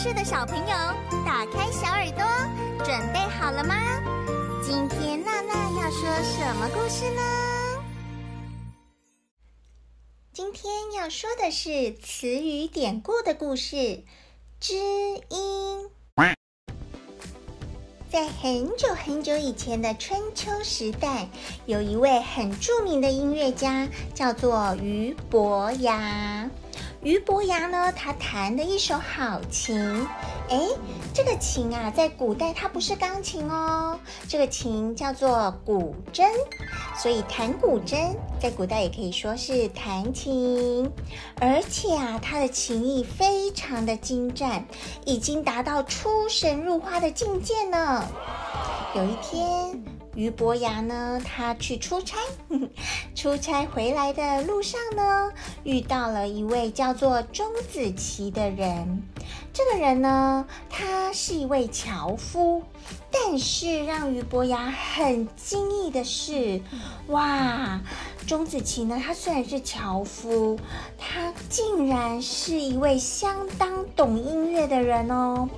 事的小朋友，打开小耳朵，准备好了吗？今天娜娜要说什么故事呢？今天要说的是词语典故的故事，知音。在很久很久以前的春秋时代，有一位很著名的音乐家，叫做俞伯牙。俞伯牙呢，他弹的一手好琴。哎，这个琴啊，在古代它不是钢琴哦，这个琴叫做古筝，所以弹古筝在古代也可以说是弹琴。而且啊，他的琴艺非常的精湛，已经达到出神入化的境界呢。有一天，俞伯牙呢，他去出差，出差回来的路上呢，遇到了一位叫做钟子期的人。这个人呢，他是一位樵夫，但是让俞伯牙很惊异的是，哇，钟子期呢，他虽然是樵夫，他竟然是一位相当懂音乐的人哦。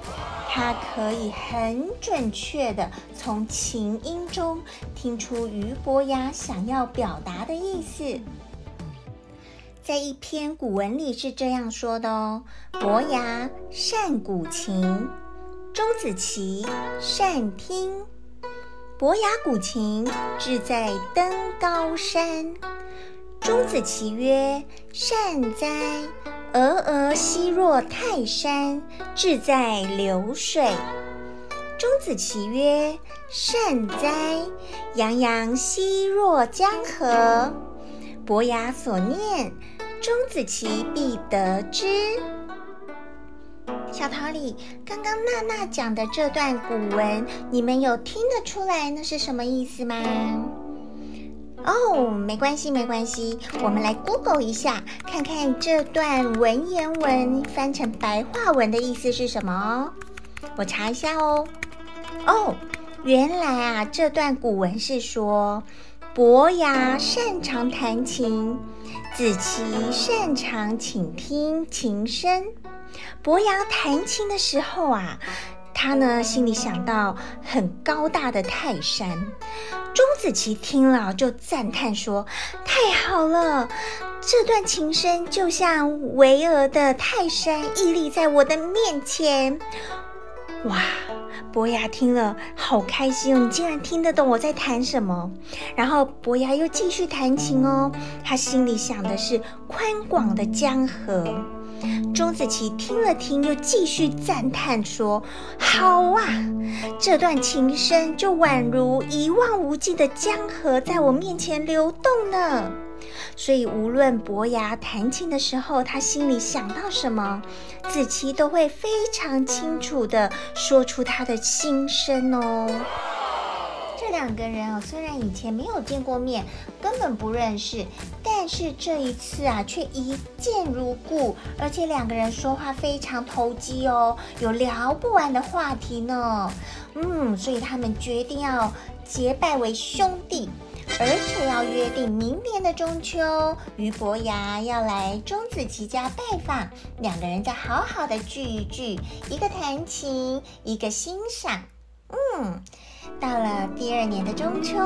他可以很准确地从琴音中听出俞伯牙想要表达的意思。在一篇古文里是这样说的哦：伯牙善鼓琴，钟子期善听。伯牙鼓琴，志在登高山。钟子期曰：善哉。峨峨兮若泰山，志在流水。钟子期曰：“善哉！洋洋兮若江河。”伯牙所念，钟子期必得之。小桃李，刚刚娜娜讲的这段古文，你们有听得出来那是什么意思吗？哦没关系，没关系。我们来 Google 一下，看看这段文言文翻成白话文的意思是什么。我查一下哦。哦原来啊，这段古文是说，伯牙擅长弹琴，子期擅长倾听琴声。伯牙弹琴的时候啊。他呢，心里想到很高大的泰山，钟子期听了就赞叹说：“太好了，这段琴声就像巍峨的泰山屹立在我的面前。”哇，伯牙听了好开心哦！你竟然听得懂我在弹什么？然后伯牙又继续弹琴哦，他心里想的是宽广的江河。钟子期听了听，又继续赞叹说：“好啊，这段琴声就宛如一望无际的江河，在我面前流动呢。所以，无论伯牙弹琴的时候，他心里想到什么，子期都会非常清楚地说出他的心声哦。”两个人哦，虽然以前没有见过面，根本不认识，但是这一次啊，却一见如故，而且两个人说话非常投机哦，有聊不完的话题呢。嗯，所以他们决定要结拜为兄弟，而且要约定明年的中秋，俞伯牙要来钟子期家拜访，两个人再好好的聚一聚，一个弹琴，一个欣赏。嗯。到了第二年的中秋，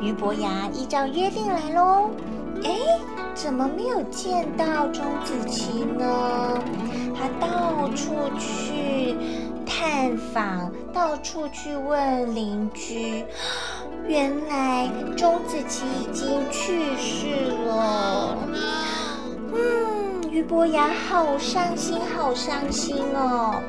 俞伯牙依照约定来喽。哎，怎么没有见到钟子期呢？他到处去探访，到处去问邻居。原来钟子期已经去世了。俞伯牙好伤心，好伤心哦。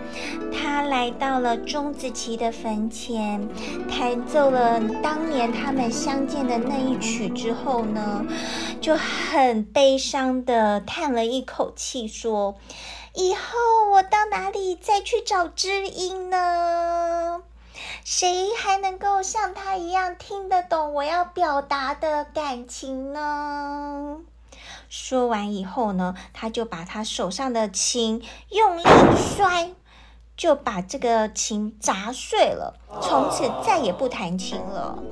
他来到了钟子期的坟前，弹奏了当年他们相见的那一曲之后呢，就很悲伤地叹了一口气，说：“以后我到哪里再去找知音呢？谁还能够像他一样听得懂我要表达的感情呢？”说完以后呢，他就把他手上的琴用力一摔，就把这个琴砸碎了，从此再也不弹琴了。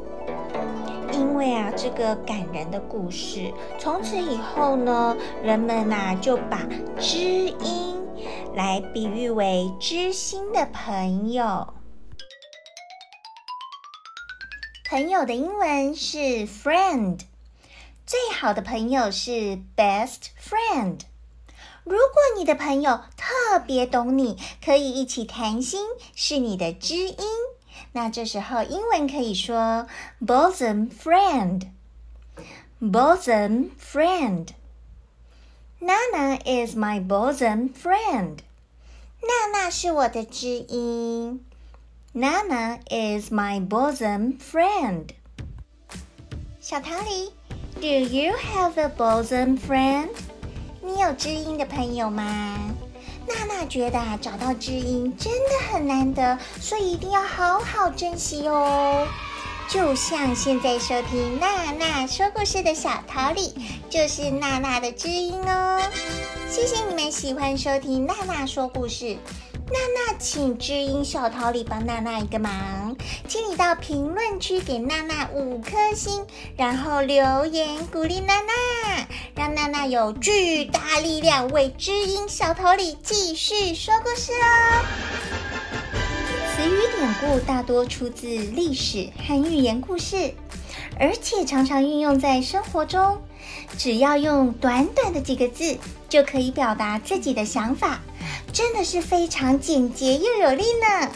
因为啊，这个感人的故事，从此以后呢，人们呐、啊、就把知音来比喻为知心的朋友。朋友的英文是 friend。最好的朋友是 best friend。如果你的朋友特别懂你，可以一起谈心，是你的知音，那这时候英文可以说 bosom friend。bosom friend。Nana is my bosom friend。娜娜是我的知音。Nana is my bosom friend。小桃李。Do you have a bosom friend？你有知音的朋友吗？娜娜觉得，找到知音真的很难得，所以一定要好好珍惜哦。就像现在收听娜娜说故事的小桃李，就是娜娜的知音哦。谢谢你们喜欢收听娜娜说故事。娜娜，请知音小桃李帮娜娜一个忙，请你到评论区给娜娜五颗星，然后留言鼓励娜娜，让娜娜有巨大力量为知音小桃李继续说故事哦。词语典故大多出自历史和寓言故事，而且常常运用在生活中，只要用短短的几个字就可以表达自己的想法。真的是非常简洁又有力呢。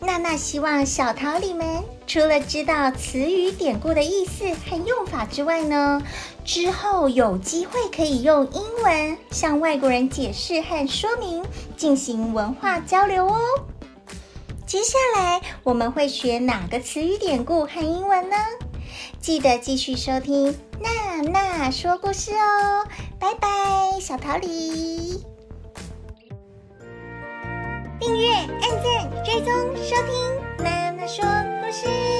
娜娜希望小桃李们除了知道词语典故的意思和用法之外呢，之后有机会可以用英文向外国人解释和说明，进行文化交流哦。接下来我们会学哪个词语典故和英文呢？记得继续收听娜娜说故事哦。拜拜，小桃李。订阅、按键、追踪、收听，妈妈说故事。